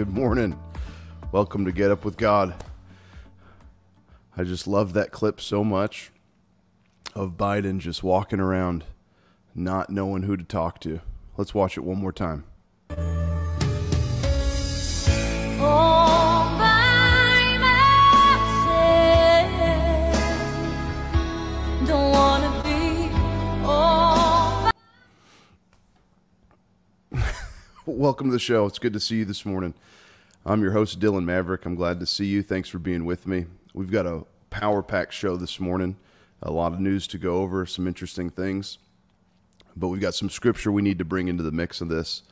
Good morning. Welcome to Get Up with God. I just love that clip so much of Biden just walking around not knowing who to talk to. Let's watch it one more time. All by myself. Don't wanna be all by Welcome to the show. It's good to see you this morning. I'm your host, Dylan Maverick. I'm glad to see you. Thanks for being with me. We've got a power pack show this morning, a lot of news to go over, some interesting things, but we've got some scripture we need to bring into the mix of this.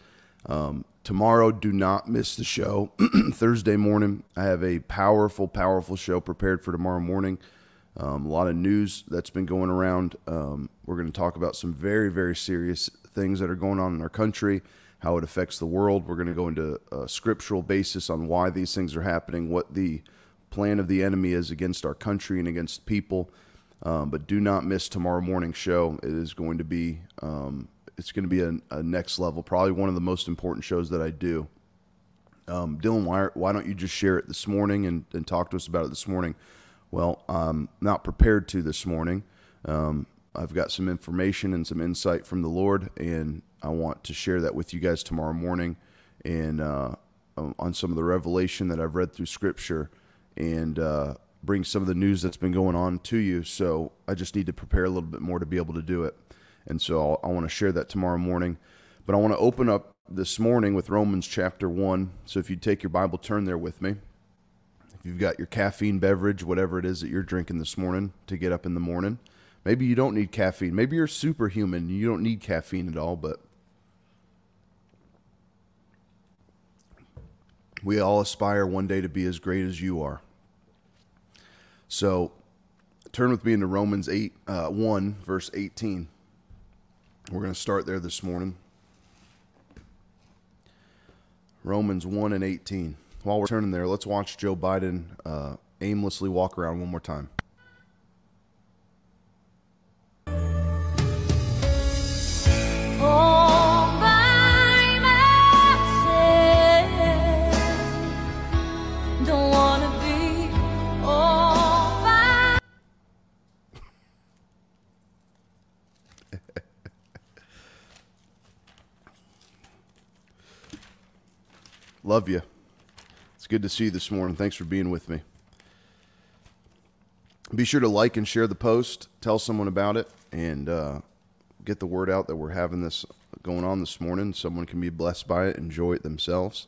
Um, tomorrow, do not miss the show. Thursday morning, I have a powerful, powerful show prepared for tomorrow morning. Um, a lot of news that's been going around. Um, we're going to talk about some very, very serious things that are going on in our country, how it affects the world. We're going to go into a scriptural basis on why these things are happening, what the plan of the enemy is against our country and against people. Um, but do not miss tomorrow morning show. It is going to be um, it's going to be a, a next level, probably one of the most important shows that I do. Um, Dylan, why, why don't you just share it this morning and, and talk to us about it this morning? Well, I'm not prepared to this morning. Um, I've got some information and some insight from the Lord, and I want to share that with you guys tomorrow morning and uh, um, on some of the revelation that I've read through Scripture and uh, bring some of the news that's been going on to you. So I just need to prepare a little bit more to be able to do it. And so I'll, I want to share that tomorrow morning. But I want to open up this morning with Romans chapter 1. So if you take your Bible, turn there with me. If you've got your caffeine beverage, whatever it is that you're drinking this morning to get up in the morning, maybe you don't need caffeine. Maybe you're superhuman. You don't need caffeine at all, but we all aspire one day to be as great as you are. So turn with me into Romans 8, uh, 1, verse 18. We're going to start there this morning. Romans 1 and 18. While we're turning there, let's watch Joe Biden uh, aimlessly walk around one more time. Love you. It's good to see you this morning. Thanks for being with me. Be sure to like and share the post, tell someone about it, and uh, get the word out that we're having this going on this morning. Someone can be blessed by it, enjoy it themselves.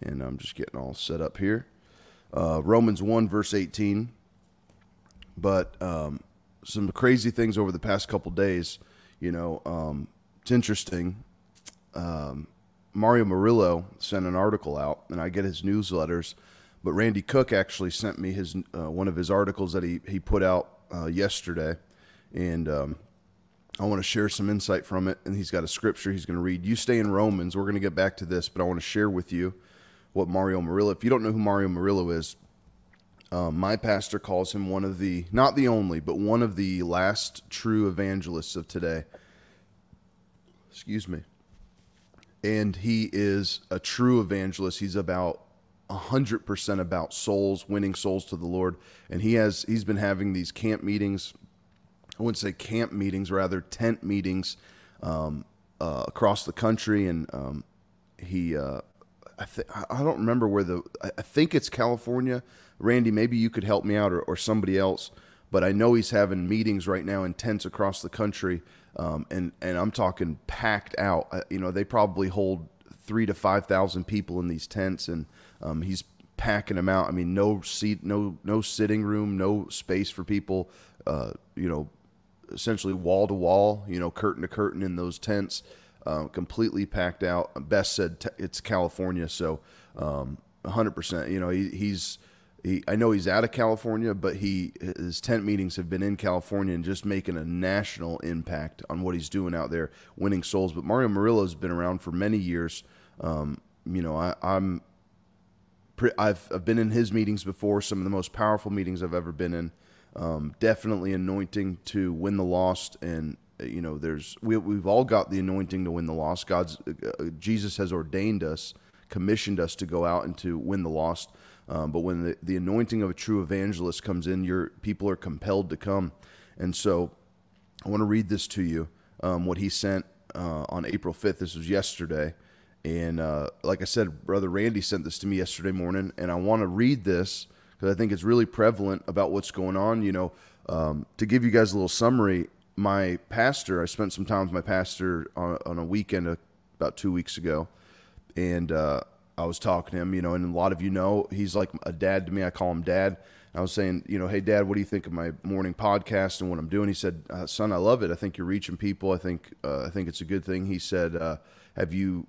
And I'm just getting all set up here. Uh, Romans 1, verse 18. But um, some crazy things over the past couple days. You know, um, it's interesting. Mario Murillo sent an article out, and I get his newsletters. But Randy Cook actually sent me his uh, one of his articles that he he put out uh, yesterday, and um, I want to share some insight from it. And he's got a scripture he's going to read. You stay in Romans. We're going to get back to this, but I want to share with you what Mario Murillo. If you don't know who Mario Murillo is, um, my pastor calls him one of the not the only, but one of the last true evangelists of today. Excuse me and he is a true evangelist. He's about hundred percent about souls, winning souls to the Lord, and he has he's been having these camp meetings. I wouldn't say camp meetings, rather tent meetings um, uh, across the country, and um, he. Uh, I, th- I don't remember where the. I I think it's California. Randy, maybe you could help me out, or, or somebody else. But I know he's having meetings right now in tents across the country, um, and and I'm talking packed out. Uh, you know, they probably hold three to five thousand people in these tents, and um, he's packing them out. I mean, no seat, no no sitting room, no space for people. Uh, you know, essentially wall to wall, you know, curtain to curtain in those tents, uh, completely packed out. Best said t- it's California, so um, 100%. You know, he, he's he. I know he's out of California, but he his tent meetings have been in California and just making a national impact on what he's doing out there, winning souls. But Mario Murillo's been around for many years. Um, you know, I, I'm pre- I've, I've been in his meetings before, some of the most powerful meetings I've ever been in. Um, definitely anointing to win the lost, and uh, you know, there's we we've all got the anointing to win the lost. God's uh, uh, Jesus has ordained us. commissioned us to go out and to win the lost. Um, but when the, the anointing of a true evangelist comes in, your people are compelled to come. And so I want to read this to you. Um, what he sent uh, on April 5th. This was yesterday. And uh, like I said, Brother Randy sent this to me yesterday morning. And I want to read this because I think it's really prevalent about what's going on. You know, um, to give you guys a little summary, my pastor, I spent some time with my pastor on, on a weekend uh, about two weeks ago. And uh, I was talking to him, you know, and a lot of you know he's like a dad to me. I call him dad. I was saying, you know, hey, Dad, what do you think of my morning podcast and what I'm doing? He said, uh, Son, I love it. I think you're reaching people. I think uh, I think it's a good thing. He said, uh, Have you?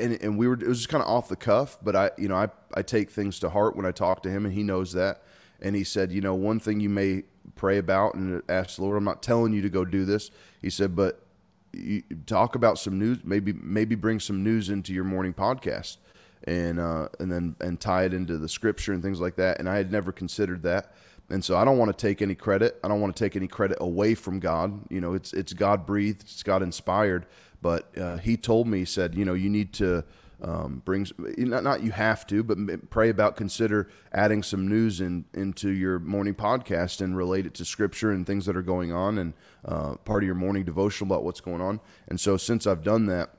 And, and we were it was just kind of off the cuff, but I, you know, I I take things to heart when I talk to him, and he knows that. And he said, you know, one thing you may pray about and ask the Lord. I'm not telling you to go do this. He said, but you talk about some news. Maybe maybe bring some news into your morning podcast and uh, and then and tie it into the scripture and things like that. And I had never considered that. And so I don't want to take any credit. I don't want to take any credit away from God. You know, it's it's God breathed, it's God inspired. But uh, He told me, He said, you know, you need to um, bring not not you have to, but pray about consider adding some news in into your morning podcast and relate it to Scripture and things that are going on and uh, part of your morning devotional about what's going on. And so since I've done that.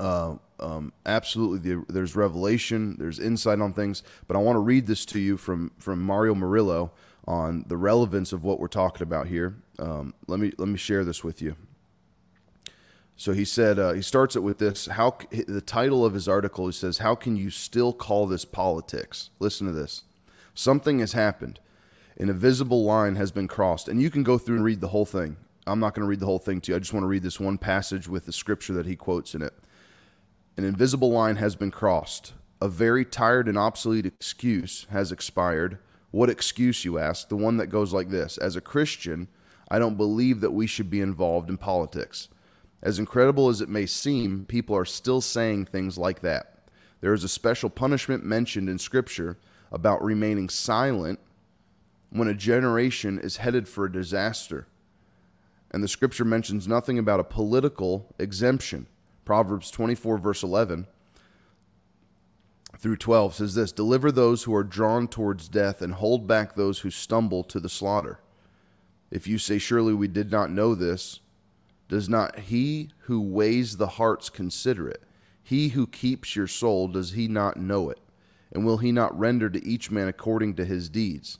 Uh, um, absolutely, there's revelation, there's insight on things. But I want to read this to you from from Mario Murillo on the relevance of what we're talking about here. Um, let me let me share this with you. So he said uh, he starts it with this. How the title of his article he says, "How can you still call this politics?" Listen to this. Something has happened. An invisible line has been crossed, and you can go through and read the whole thing. I'm not going to read the whole thing to you. I just want to read this one passage with the scripture that he quotes in it. An invisible line has been crossed. A very tired and obsolete excuse has expired. What excuse, you ask? The one that goes like this As a Christian, I don't believe that we should be involved in politics. As incredible as it may seem, people are still saying things like that. There is a special punishment mentioned in Scripture about remaining silent when a generation is headed for a disaster. And the Scripture mentions nothing about a political exemption. Proverbs 24, verse 11 through 12 says this Deliver those who are drawn towards death and hold back those who stumble to the slaughter. If you say, Surely we did not know this, does not he who weighs the hearts consider it? He who keeps your soul, does he not know it? And will he not render to each man according to his deeds?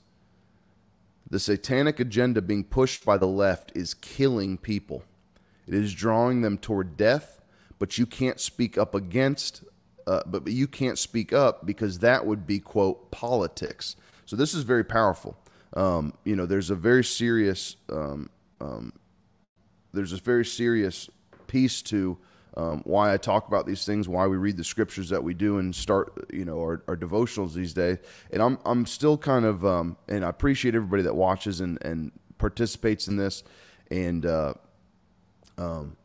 The satanic agenda being pushed by the left is killing people. It is drawing them toward death but you can't speak up against, uh, but, but you can't speak up because that would be, quote, politics. So this is very powerful. Um, you know, there's a very serious, um, um, there's a very serious piece to um, why I talk about these things, why we read the scriptures that we do, and start, you know, our, our devotionals these days. And I'm, I'm still kind of, um, and I appreciate everybody that watches and, and participates in this, and uh, um,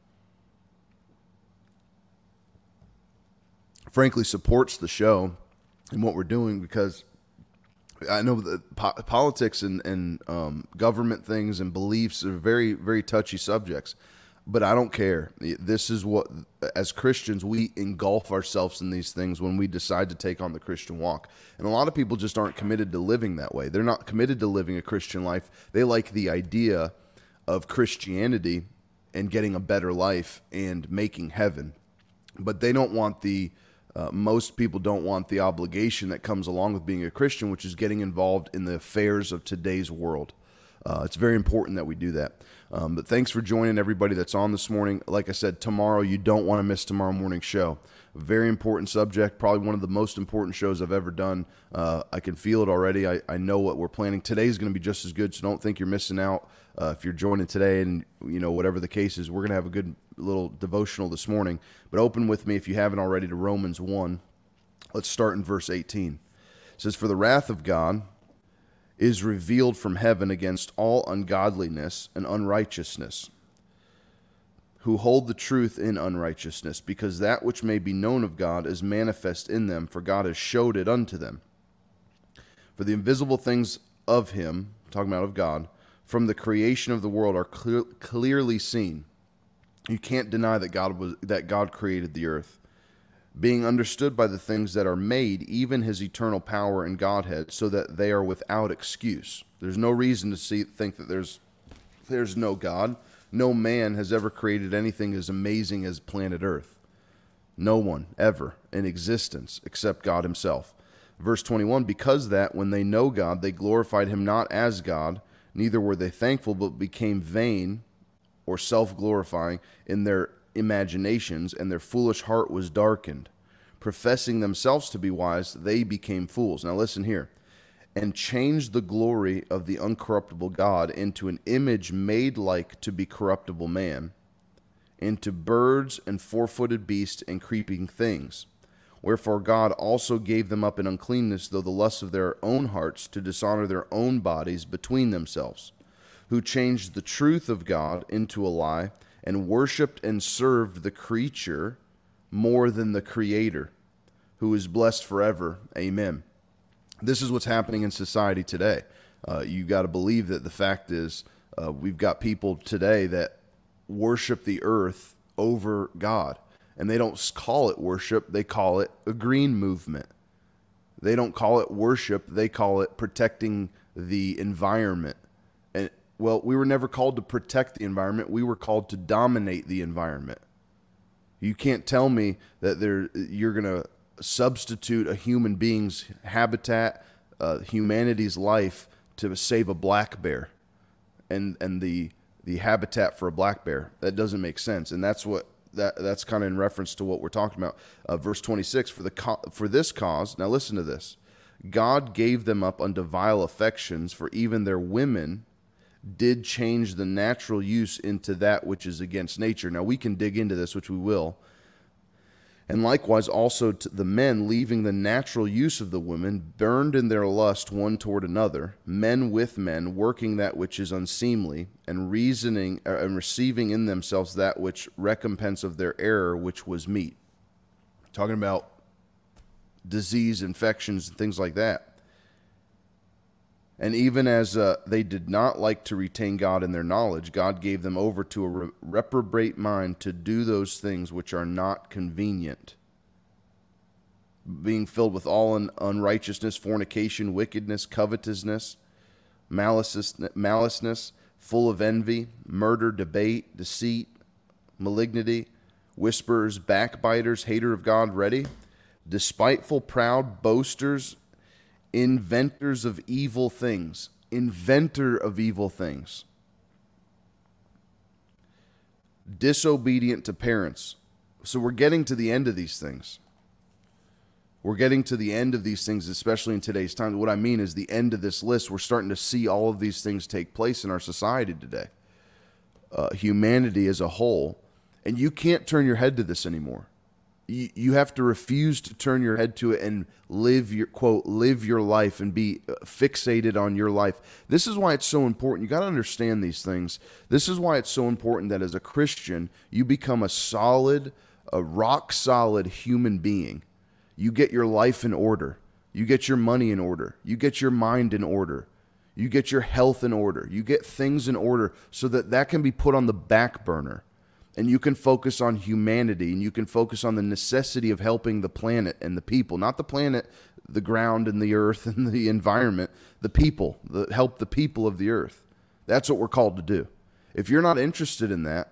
frankly supports the show and what we're doing because I know that po- politics and, and um, government things and beliefs are very, very touchy subjects. But I don't care. This is what, as Christians, we engulf ourselves in these things when we decide to take on the Christian walk. And a lot of people just aren't committed to living that way. They're not committed to living a Christian life. They like the idea of Christianity and getting a better life and making heaven. But they don't want the uh, most people don't want the obligation that comes along with being a Christian, which is getting involved in the affairs of today's world. Uh, it's very important that we do that. Um, but thanks for joining everybody that's on this morning. Like I said, tomorrow you don't want to miss tomorrow morning's show. Very important subject, probably one of the most important shows I've ever done. Uh, I can feel it already. I, I know what we're planning. Today's going to be just as good, so don't think you're missing out. Uh, if you're joining today, and you know whatever the case is, we're going to have a good little devotional this morning. But open with me if you haven't already to Romans one. Let's start in verse 18. It says, "For the wrath of God is revealed from heaven against all ungodliness and unrighteousness." who hold the truth in unrighteousness, because that which may be known of God is manifest in them, for God has showed it unto them. For the invisible things of him, talking about of God, from the creation of the world are clear, clearly seen. You can't deny that God was that God created the earth. being understood by the things that are made, even his eternal power and Godhead, so that they are without excuse. There's no reason to see think that there's there's no God. No man has ever created anything as amazing as planet Earth. No one ever in existence except God himself. Verse 21 Because that when they know God, they glorified him not as God, neither were they thankful, but became vain or self glorifying in their imaginations, and their foolish heart was darkened. Professing themselves to be wise, they became fools. Now listen here. And changed the glory of the uncorruptible God into an image made like to be corruptible man, into birds and four footed beasts and creeping things. Wherefore God also gave them up in uncleanness, though the lusts of their own hearts, to dishonor their own bodies between themselves, who changed the truth of God into a lie, and worshipped and served the creature more than the Creator, who is blessed forever. Amen. This is what's happening in society today. Uh, you got to believe that the fact is, uh, we've got people today that worship the earth over God and they don't call it worship, they call it a green movement. They don't call it worship, they call it protecting the environment. Well, we were never called to protect the environment, we were called to dominate the environment. You can't tell me that there you're going to substitute a human being's habitat, uh, humanity's life to save a black bear and and the the habitat for a black bear. That doesn't make sense. And that's what that that's kind of in reference to what we're talking about. Uh, verse 26 for the co- for this cause. Now listen to this. God gave them up unto vile affections, for even their women did change the natural use into that which is against nature. Now we can dig into this, which we will. And likewise also to the men leaving the natural use of the women, burned in their lust one toward another, men with men, working that which is unseemly, and reasoning uh, and receiving in themselves that which recompense of their error, which was meet. Talking about disease, infections, and things like that. And even as uh, they did not like to retain God in their knowledge, God gave them over to a re- reprobate mind to do those things which are not convenient. Being filled with all un- unrighteousness, fornication, wickedness, covetousness, malice, maliceness, full of envy, murder, debate, deceit, malignity, whisperers, backbiters, hater of God, ready, despiteful, proud, boasters inventors of evil things. Inventor of evil things. Disobedient to parents. So we're getting to the end of these things. We're getting to the end of these things, especially in today's time. What I mean is the end of this list. We're starting to see all of these things take place in our society today. Uh, humanity as a whole. And you can't turn your head to this anymore you, you have to refuse to turn your head to it and live your quote live your life and be uh, fixated on your life. This is why it's so important. You got to understand these things. This is why it's so important that as a christian you become a solid a rock solid human being. You get your life in order. You get your money in order. You get your mind in order. You get your health in order. You get things in order so that that can be put on the back burner and you can focus on humanity and you can focus on the necessity of helping the planet and the people. Not the planet the ground and the earth and the environment the people the help the people of the earth. That's what we're called to do. If you're not interested in that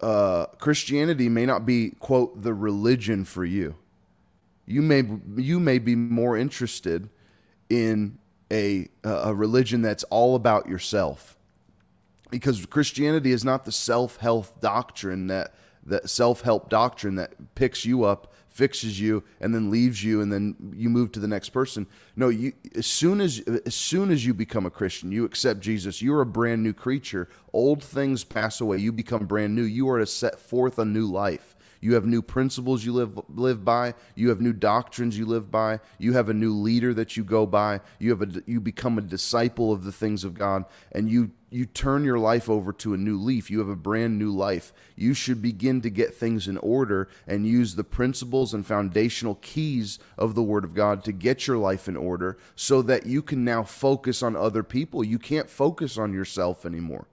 uh, christianity may not be quote the religion for you. You may you may be more interested in a a religion that's all about yourself because Christianity is not the self-help doctrine that that self-help doctrine that picks you up, fixes you, and then leaves you, and then you move to the next person. No, you as soon as as soon as you become a Christian, you accept Jesus. You're a brand new creature. Old things pass away. You become brand new. You are to set forth a new life. You have new principles you live live by. You have new doctrines you live by. You have a new leader that you go by. You have a you become a disciple of the things of God, and you you turn your life over to a new leaf. You have a brand new life. You should begin to get things in order and use the principles and foundational keys of the Word of God to get your life in order so that you can now focus on other people. You can't focus on yourself anymore.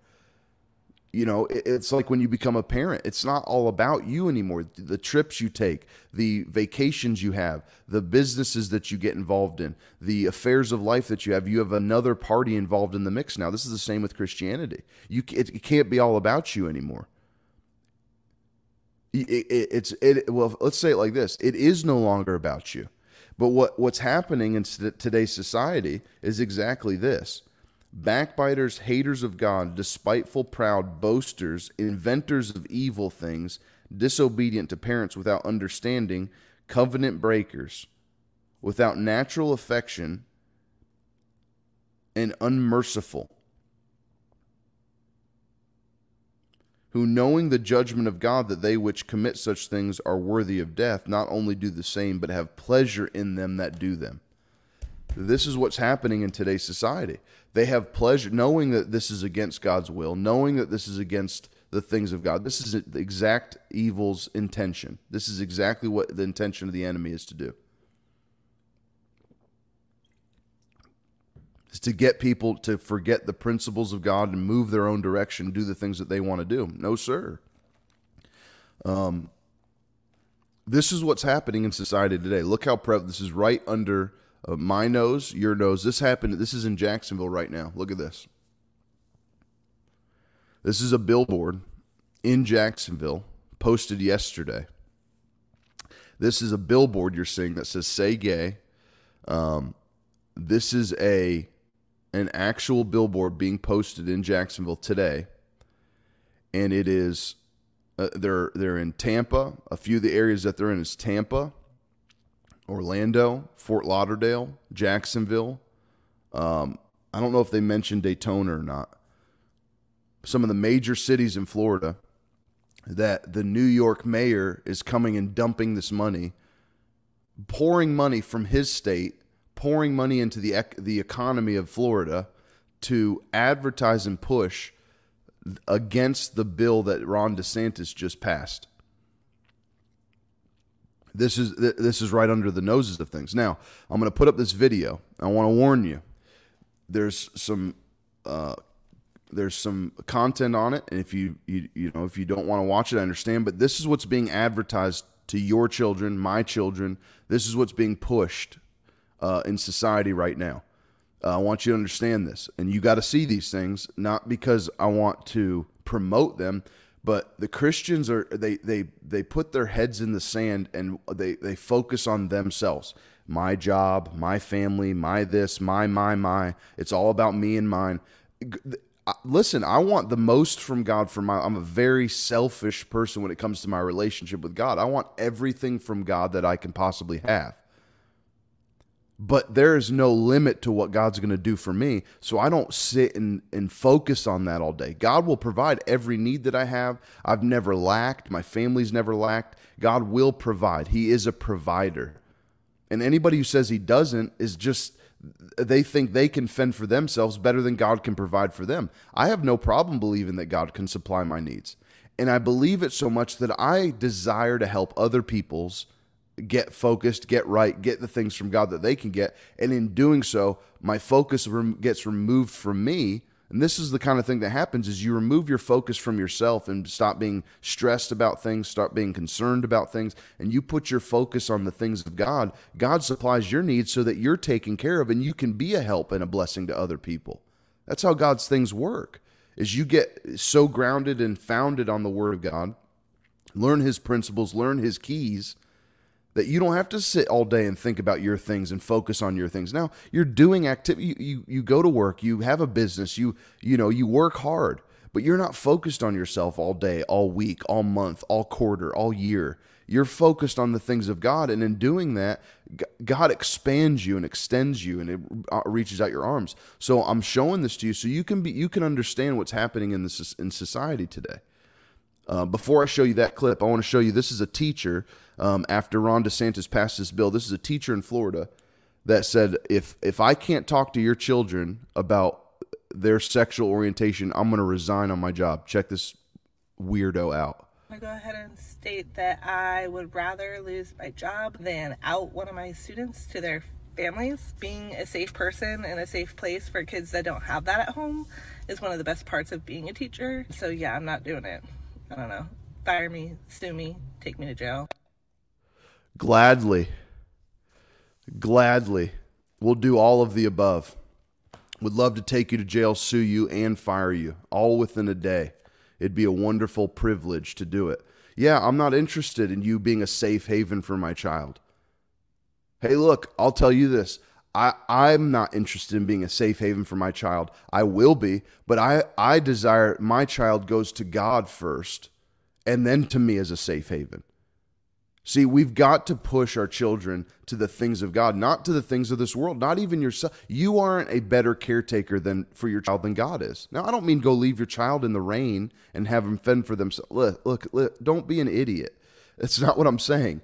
You know it's like when you become a parent it's not all about you anymore. The trips you take the vacations you have the businesses that you get involved in the affairs of life that you have you have another party involved in the mix. Now this is the same with christianity. You it can't be all about you anymore. It, it, it's it well let's say it like this. It is no longer about you. But what what's happening in today's society is exactly this backbiters haters of god despiteful proud boasters inventors of evil things disobedient to parents without understanding covenant breakers without natural affection and unmerciful who knowing the judgment of God that they which commit such things are worthy of death, not only do the same, but have pleasure in them that do them. This is what's happening in today's society. They have pleasure, knowing that this is against God's will, knowing that this is against the things of God. This is the exact evil's intention. This is exactly what the intention of the enemy is to do. is to get people to forget the principles of God and move their own direction, do the things that they want to do. No, sir. Um, this is what's happening in society today. Look how prevalent this is right under uh, my nose, your nose. This happened. This is in Jacksonville right now. Look at this. This is a billboard in Jacksonville posted yesterday. This is a billboard you're seeing that says "Say Gay." Um, this is a an actual billboard being posted in Jacksonville today, and it is uh, they're they're in Tampa. A few of the areas that they're in is Tampa, Orlando, Fort Lauderdale, Jacksonville. Um, I don't know if they mentioned Daytona or not. Some of the major cities in Florida that the New York mayor is coming and dumping this money, pouring money from his state pouring money into the ec- the economy of Florida to advertise and push against the bill that Ron DeSantis just passed. This is this is right under the noses of things. Now, I'm going to put up this video. I want to warn you. There's some uh, there's some content on it, and if you you you know if you don't want to watch it, I understand. But this is what's being advertised to your children, my children. This is what's being pushed uh, in society right now. Uh, I want you to understand this, and you got to see these things not because I want to promote them, but the Christians are they they they put their heads in the sand and they they focus on themselves. My job, my family, my this, my my my. It's all about me and mine. Listen, I want the most from God for my I'm a very selfish person when it comes to my relationship with God. I want everything from God that I can possibly have but there is no limit to what God's going to do for me. So I don't sit and, and focus on that all day. God will provide every need that I have. I've never lacked. My family's never lacked. God will provide. He is a provider. And anybody who says he doesn't is just, they think they can fend for themselves better than God can provide for them. I have no problem believing that God can supply my needs. And I believe it so much that I desire to help other people's get focused, get right, get the things from God that they can get. And in doing so, my focus rem- gets removed from me. And this is the kind of thing that happens is you remove your focus from yourself and stop being stressed about things, start being concerned about things, and you put your focus on the things of God. God supplies your needs so that you're taken care of and you can be a help and a blessing to other people. That's how God's things work. Is you get so grounded and founded on the word of God, learn his principles, learn his keys, that you don't have to sit all day and think about your things and focus on your things. Now you're doing activity. You, you you go to work. You have a business. You you know you work hard, but you're not focused on yourself all day, all week, all month, all quarter, all year. You're focused on the things of God, and in doing that, God expands you and extends you, and it uh, reaches out your arms. So I'm showing this to you so you can be you can understand what's happening in this in society today. Uh, before I show you that clip, I want to show you this is a teacher um, after Ron DeSantis passed this bill. This is a teacher in Florida that said, if if I can't talk to your children about their sexual orientation, I'm going to resign on my job. Check this weirdo out. I go ahead and state that I would rather lose my job than out one of my students to their families. Being a safe person and a safe place for kids that don't have that at home is one of the best parts of being a teacher. So, yeah, I'm not doing it. I don't know. Fire me, sue me, take me to jail. Gladly. Gladly. We'll do all of the above. Would love to take you to jail, sue you, and fire you, all within a day. It'd be a wonderful privilege to do it. Yeah, I'm not interested in you being a safe haven for my child. Hey, look, I'll tell you this. I, I'm not interested in being a safe haven for my child. I will be, but I, I desire my child goes to God first and then to me as a safe haven. See, we've got to push our children to the things of God, not to the things of this world, not even yourself. You aren't a better caretaker than for your child than God is. Now, I don't mean go leave your child in the rain and have them fend for themselves. Look, look, look don't be an idiot. That's not what I'm saying.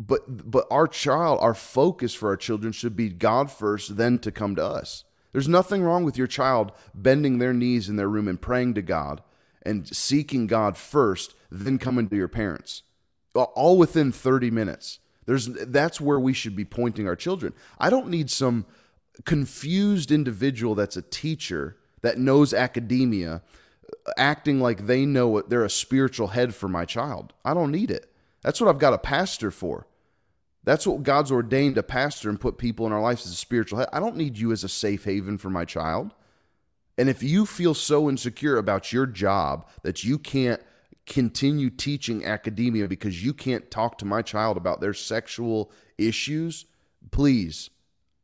But but our child, our focus for our children should be God first, then to come to us. There's nothing wrong with your child bending their knees in their room and praying to God and seeking God first, then coming to your parents all within 30 minutes. There's that's where we should be pointing our children. I don't need some confused individual that's a teacher that knows academia acting like they know what they're a spiritual head for my child. I don't need it. That's what I've got a pastor for. That's what God's ordained a pastor and put people in our lives as a spiritual head. I don't need you as a safe haven for my child. And if you feel so insecure about your job that you can't continue teaching academia because you can't talk to my child about their sexual issues, please,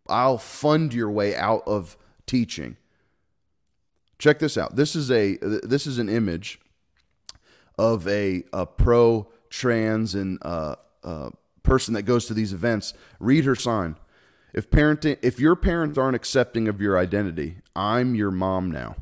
I'll fund your way out of teaching. Check this out. This is a this is an image of a, a pro trans and uh, uh, person that goes to these events. Read her sign. If parenting, if your parents aren't accepting of your identity, I'm your mom now.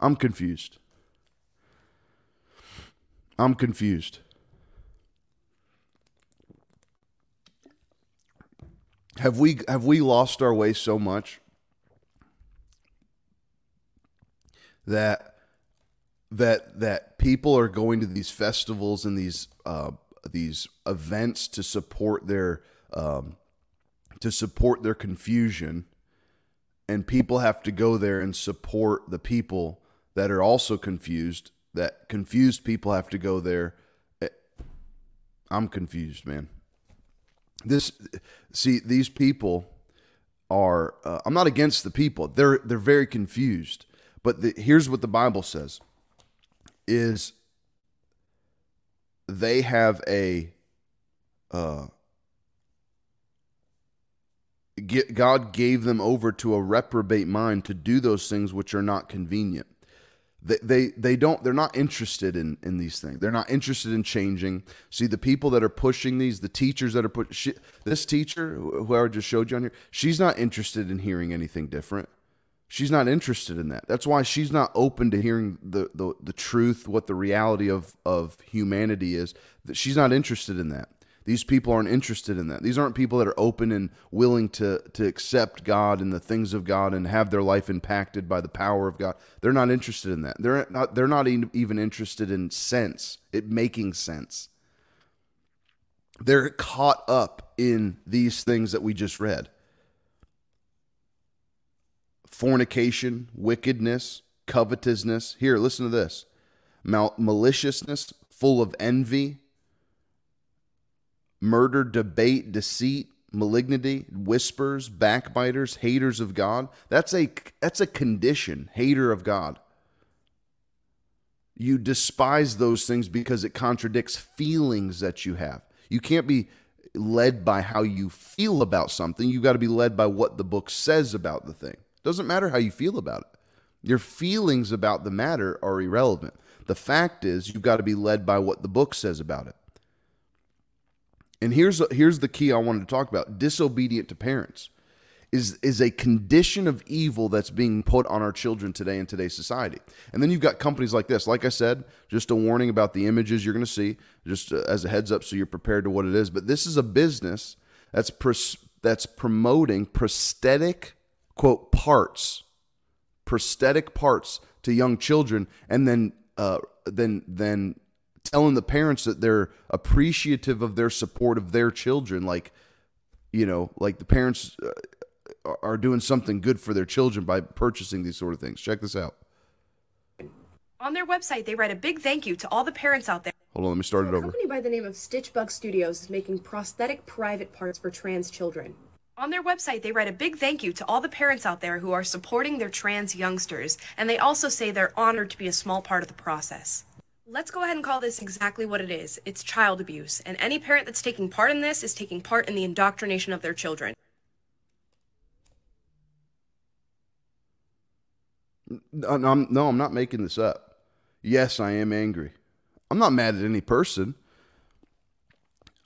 I'm confused. I'm confused. Have we have we lost our way so much that that that people are going to these festivals and these uh, these events to support their um, to support their confusion, and people have to go there and support the people that are also confused. That confused people have to go there. Eh, I'm confused, man. This, see, these people are. Uh, I'm not against the people. They're they're very confused. But the, here's what the Bible says: is they have a uh, God gave them over to a reprobate mind to do those things which are not convenient they, they they don't they're not interested in in these things. They're not interested in changing. See the people that are pushing these the teachers that are put she, this teacher who i just showed you on here she's not interested in hearing anything different. She's not interested in that. That's why she's not open to hearing the the, the truth what the reality of of humanity is. That she's not interested in that these people aren't interested in that. These aren't people that are open and willing to, to accept God and the things of God and have their life impacted by the power of God. They're not interested in that. They're not, they're not even interested in sense, it making sense. They're caught up in these things that we just read fornication, wickedness, covetousness. Here, listen to this Mal- maliciousness, full of envy murder, debate, deceit, malignity, whispers, backbiters, haters of God. That's a that's a condition, hater of God. You despise those things because it contradicts feelings that you have. You can't be led by how you feel about something. You've got to be led by what the book says about the thing. Doesn't matter how you feel about it. Your feelings about the matter are irrelevant. The fact is, you've got to be led by what the book says about it. And here's here's the key I wanted to talk about: disobedient to parents is is a condition of evil that's being put on our children today in today's society. And then you've got companies like this. Like I said, just a warning about the images you're going to see, just uh, as a heads up, so you're prepared to what it is. But this is a business That's pros- that's promoting prosthetic quote parts, prosthetic parts to young children, and then uh, then then telling the parents that they're appreciative of their support of their children, like you know, like the parents uh, are doing something good for their children by purchasing these sort of things. Check this out. On their website, they write a big thank you to all the parents out there. Hold on, let me start it A over. company by the name of Stitchbug Studios is making prosthetic private parts for trans children. On their website, they write a big thank you to all the parents out there who are supporting their trans youngsters, and they also say they're honored to be a small part of the process. Let's go ahead and call this exactly what it is it's child abuse, and any parent that's taking part in this is taking part in the indoctrination of their children. No, I'm, no, I'm not making this up. Yes, I am angry. I'm not mad at any person.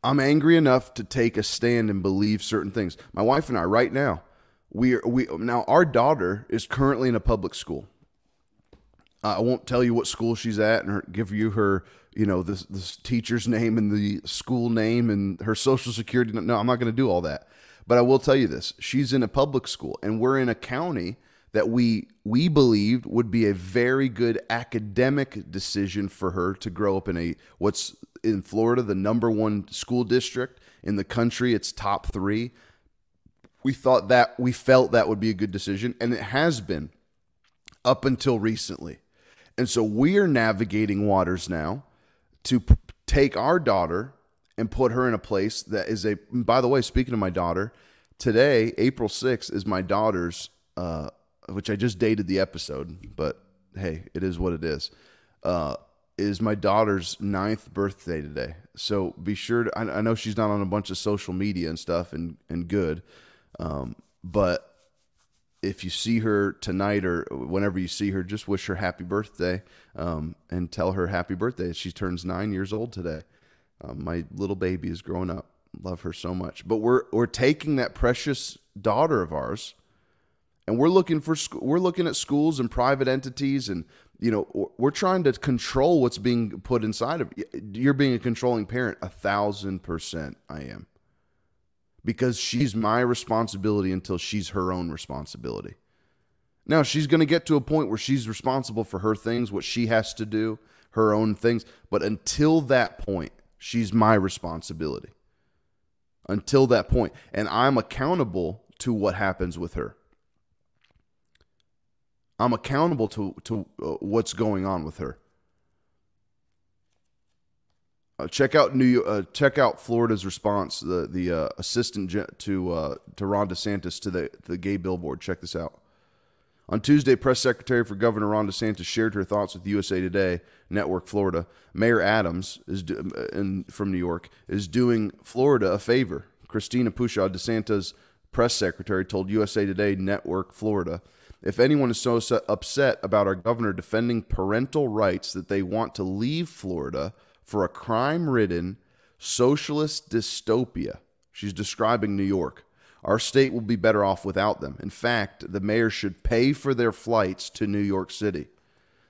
I'm angry enough to take a stand and believe certain things. My wife and I, right now, we are we now our daughter is currently in a public school. I won't tell you what school she's at and her, give you her, you know, this this teacher's name and the school name and her social security. No, I'm not going to do all that. But I will tell you this: she's in a public school, and we're in a county that we we believed would be a very good academic decision for her to grow up in a what's in Florida the number one school district in the country. It's top three. We thought that we felt that would be a good decision, and it has been up until recently. And so we are navigating waters now to p- take our daughter and put her in a place that is a. By the way, speaking of my daughter, today, April 6th, is my daughter's, uh, which I just dated the episode, but hey, it is what it is. Uh, is my daughter's ninth birthday today. So be sure to, I, I know she's not on a bunch of social media and stuff and, and good. Um, but if you see her tonight or whenever you see her, just wish her happy birthday um, and tell her happy birthday. She turns nine years old today. Um, my little baby is growing up. Love her so much. But we're we're taking that precious daughter of ours, and we're looking for sc- we're looking at schools and private entities, and you know we're trying to control what's being put inside of you. You're being a controlling parent. A thousand percent, I am because she's my responsibility until she's her own responsibility. Now, she's going to get to a point where she's responsible for her things, what she has to do, her own things. But until that point, she's my responsibility. Until that point. And I'm accountable to what happens with her. I'm accountable to, to uh, what's going on with her. Uh, check out New uh, check out Florida's response, the the uh, assistant to uh, to Ron DeSantis to the the gay billboard. Check this out. On Tuesday, press secretary for Governor Ron DeSantis shared her thoughts with USA Today Network Florida. Mayor Adams is do, uh, in, from New York is doing Florida a favor. Christina Pushaw, DeSantis press secretary, told USA Today Network Florida, "If anyone is so upset about our governor defending parental rights that they want to leave Florida." For a crime ridden socialist dystopia. She's describing New York. Our state will be better off without them. In fact, the mayor should pay for their flights to New York City.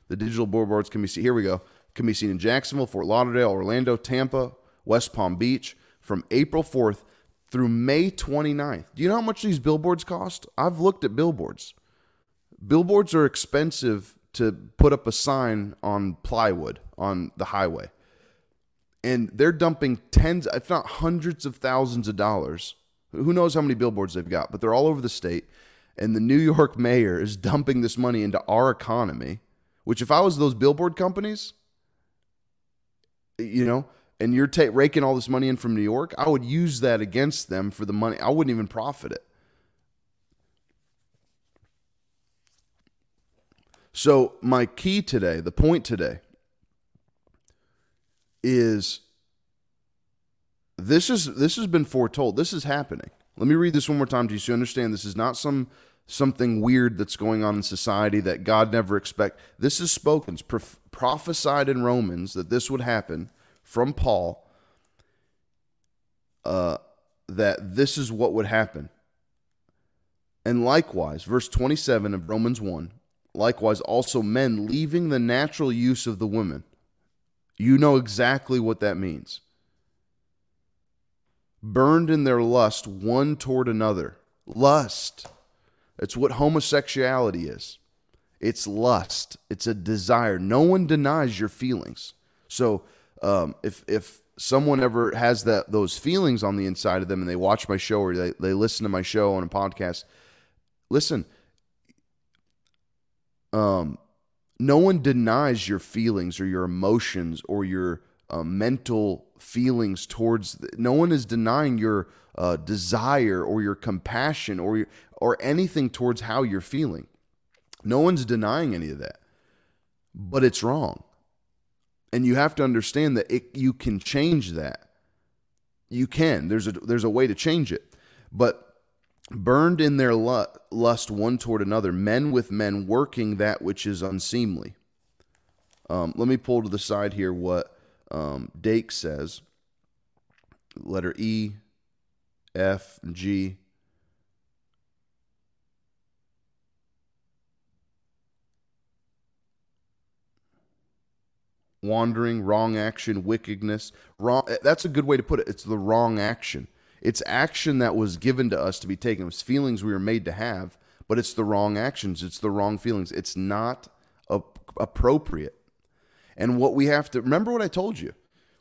The digital billboards can be seen, here we go, can be seen in Jacksonville, Fort Lauderdale, Orlando, Tampa, West Palm Beach from April 4th through May 29th. Do you know how much these billboards cost? I've looked at billboards. Billboards are expensive to put up a sign on plywood on the highway and they're dumping tens, if not hundreds of thousands of dollars. Who knows how many billboards they've got, but they're all over the state. And the New York mayor is dumping this money into our economy, which, if I was those billboard companies, you know, and you're ta- raking all this money in from New York, I would use that against them for the money. I wouldn't even profit it. So, my key today, the point today, is this is this has been foretold. This is happening. Let me read this one more time to you so you understand this is not some something weird that's going on in society that God never expect. This is spoken, prof- prophesied in Romans that this would happen from Paul. Uh, that this is what would happen. And likewise, verse 27 of Romans 1, likewise also men leaving the natural use of the women. You know exactly what that means. burned in their lust one toward another. Lust. It's what homosexuality is. It's lust. It's a desire. No one denies your feelings. So um, if if someone ever has that those feelings on the inside of them and they watch my show or they, they listen to my show on a podcast, listen. Um, no one denies your feelings or your emotions or your uh, mental feelings towards. No one is denying your uh, desire or your compassion or your, or anything towards how you're feeling. No one's denying any of that, but it's wrong, and you have to understand that it, you can change that. You can. There's a there's a way to change it, but burned in their lust one toward another, men with men working that which is unseemly. Um, let me pull to the side here what um, Dake says. Letter E, F, G. Wandering, wrong action, wickedness, wrong. That's a good way to put it. It's the wrong action. It's action that was given to us to be taken. It's feelings we were made to have, but it's the wrong actions. It's the wrong feelings. It's not a- appropriate. And what we have to remember what I told you.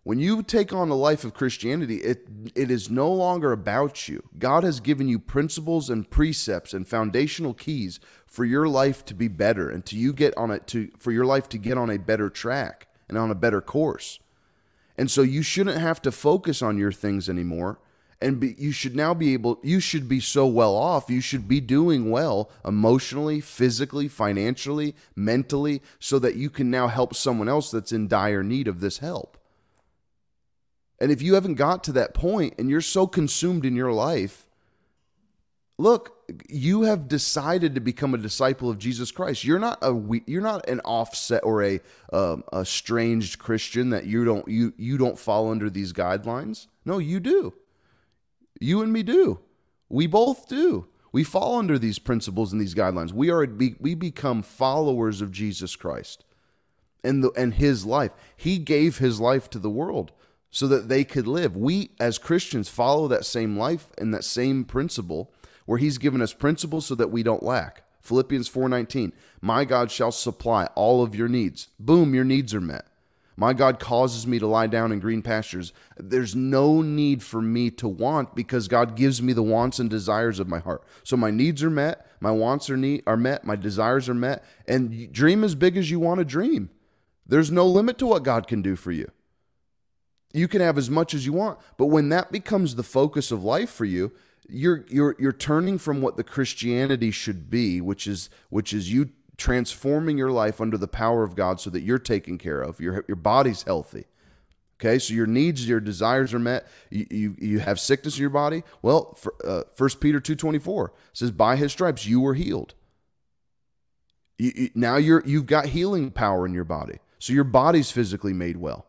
When you take on the life of Christianity, it it is no longer about you. God has given you principles and precepts and foundational keys for your life to be better and to you get on it to for your life to get on a better track and on a better course. And so you shouldn't have to focus on your things anymore and be, you should now be able you should be so well off you should be doing well emotionally physically financially mentally so that you can now help someone else that's in dire need of this help. And if you haven't got to that point and you're so consumed in your life look you have decided to become a disciple of Jesus Christ. You're not a you're not an offset or a um, a strange christian that you don't you you don't fall under these guidelines. No you do you and me do. We both do. We fall under these principles and these guidelines. We are we become followers of Jesus Christ and the and his life. He gave his life to the world so that they could live. We as Christians follow that same life and that same principle where he's given us principles so that we don't lack. Philippians 4:19. My God shall supply all of your needs. Boom, your needs are met. My God causes me to lie down in green pastures. There's no need for me to want because God gives me the wants and desires of my heart. So my needs are met, my wants are need, are met, my desires are met, and dream as big as you want to dream. There's no limit to what God can do for you. You can have as much as you want, but when that becomes the focus of life for you, you're you're you're turning from what the Christianity should be, which is which is you transforming your life under the power of God so that you're taken care of, your, your body's healthy. Okay, so your needs, your desires are met. You, you, you have sickness in your body. Well, for, uh, 1 Peter 2.24 says, by his stripes you were healed. You, you, now you're, you've got healing power in your body. So your body's physically made well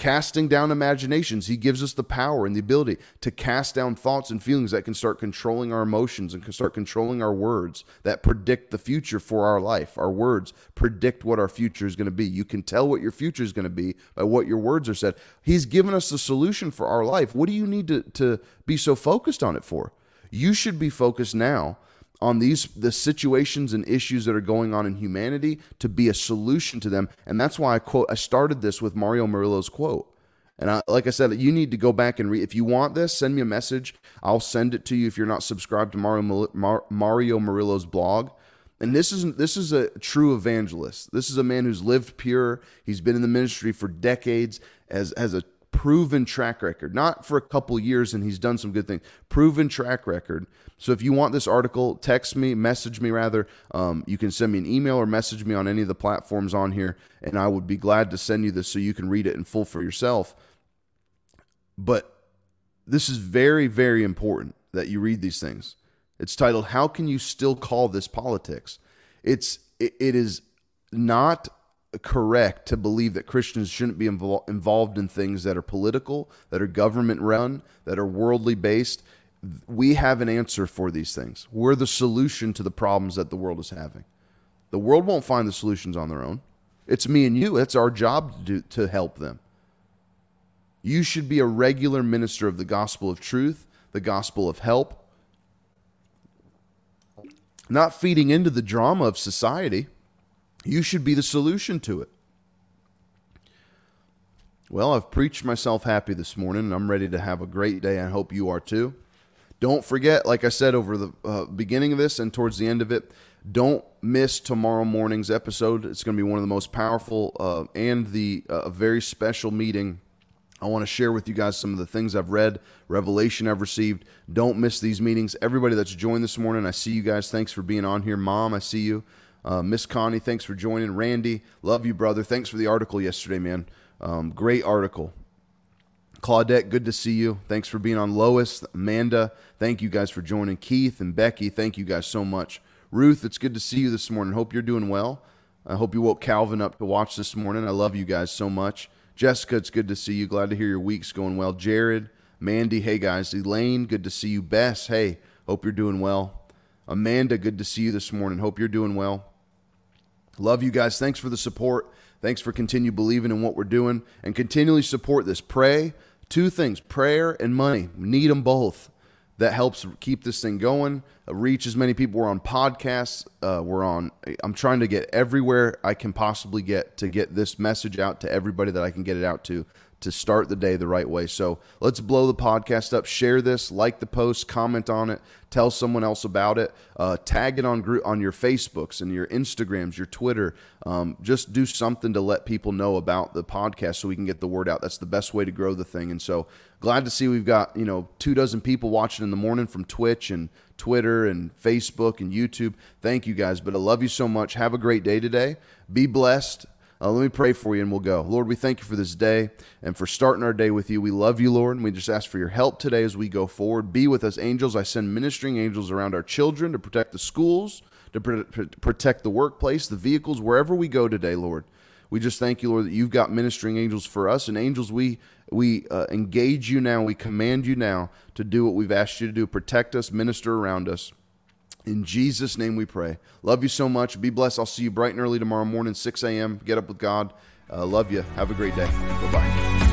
casting down imaginations. He gives us the power and the ability to cast down thoughts and feelings that can start controlling our emotions and can start controlling our words that predict the future for our life. Our words predict what our future is going to be. You can tell what your future is going to be by what your words are said. He's given us the solution for our life. What do you need to, to be so focused on it for? You should be focused now on these the situations and issues that are going on in humanity to be a solution to them. And that's why i quote i started this with mario murillo's quote. And I, like i said you need to go back and read if you want this send me a message. I'll send it to you if you're not subscribed to mario, mario murillo's blog. And this is this is a true evangelist. This is a man who's lived pure. He's been in the ministry for decades as has a proven track record, not for a couple years and he's done some good things, proven track record. So if you want this article, text me, message me rather. Um, you can send me an email or message me on any of the platforms on here, and I would be glad to send you this so you can read it in full for yourself. But this is very, very important that you read these things. It's titled "How Can You Still Call This Politics?" It's it, it is not correct to believe that Christians shouldn't be invol- involved in things that are political, that are government run, that are worldly based. We have an answer for these things. We're the solution to the problems that the world is having. The world won't find the solutions on their own. It's me and you. It's our job to do, to help them. You should be a regular minister of the gospel of truth, the gospel of help, not feeding into the drama of society. You should be the solution to it. Well, I've preached myself happy this morning, and I'm ready to have a great day. I hope you are too. Don't forget, like I said over the uh, beginning of this and towards the end of it, don't miss tomorrow morning's episode. It's going to be one of the most powerful uh, and the uh, very special meeting. I want to share with you guys some of the things I've read, revelation I've received. Don't miss these meetings. Everybody that's joined this morning, I see you guys. Thanks for being on here. Mom, I see you. Uh, Miss Connie, thanks for joining. Randy, love you, brother. Thanks for the article yesterday, man. Um, great article. Claudette, good to see you. Thanks for being on. Lois, Amanda, thank you guys for joining. Keith and Becky, thank you guys so much. Ruth, it's good to see you this morning. Hope you're doing well. I hope you woke Calvin up to watch this morning. I love you guys so much. Jessica, it's good to see you. Glad to hear your week's going well. Jared, Mandy, hey guys. Elaine, good to see you. Bess, hey, hope you're doing well. Amanda, good to see you this morning. Hope you're doing well. Love you guys. Thanks for the support. Thanks for continue believing in what we're doing and continually support this. Pray. Two things prayer and money. Need them both. That helps keep this thing going, uh, reach as many people. We're on podcasts. Uh, we're on, I'm trying to get everywhere I can possibly get to get this message out to everybody that I can get it out to to start the day the right way. So let's blow the podcast up. Share this, like the post, comment on it, tell someone else about it, uh, tag it on group on your Facebooks and your Instagrams, your Twitter. Um, just do something to let people know about the podcast so we can get the word out. That's the best way to grow the thing. And so glad to see we've got you know two dozen people watching in the morning from Twitch and Twitter and Facebook and YouTube. Thank you guys. But I love you so much. Have a great day today. Be blessed. Uh, let me pray for you and we'll go. Lord, we thank you for this day and for starting our day with you. We love you, Lord, and we just ask for your help today as we go forward. Be with us, angels. I send ministering angels around our children to protect the schools, to pr- pr- protect the workplace, the vehicles, wherever we go today, Lord. We just thank you, Lord, that you've got ministering angels for us and angels. We we uh, engage you now. We command you now to do what we've asked you to do. Protect us, minister around us. In Jesus' name we pray. Love you so much. Be blessed. I'll see you bright and early tomorrow morning, 6 a.m. Get up with God. Uh, love you. Have a great day. Bye bye.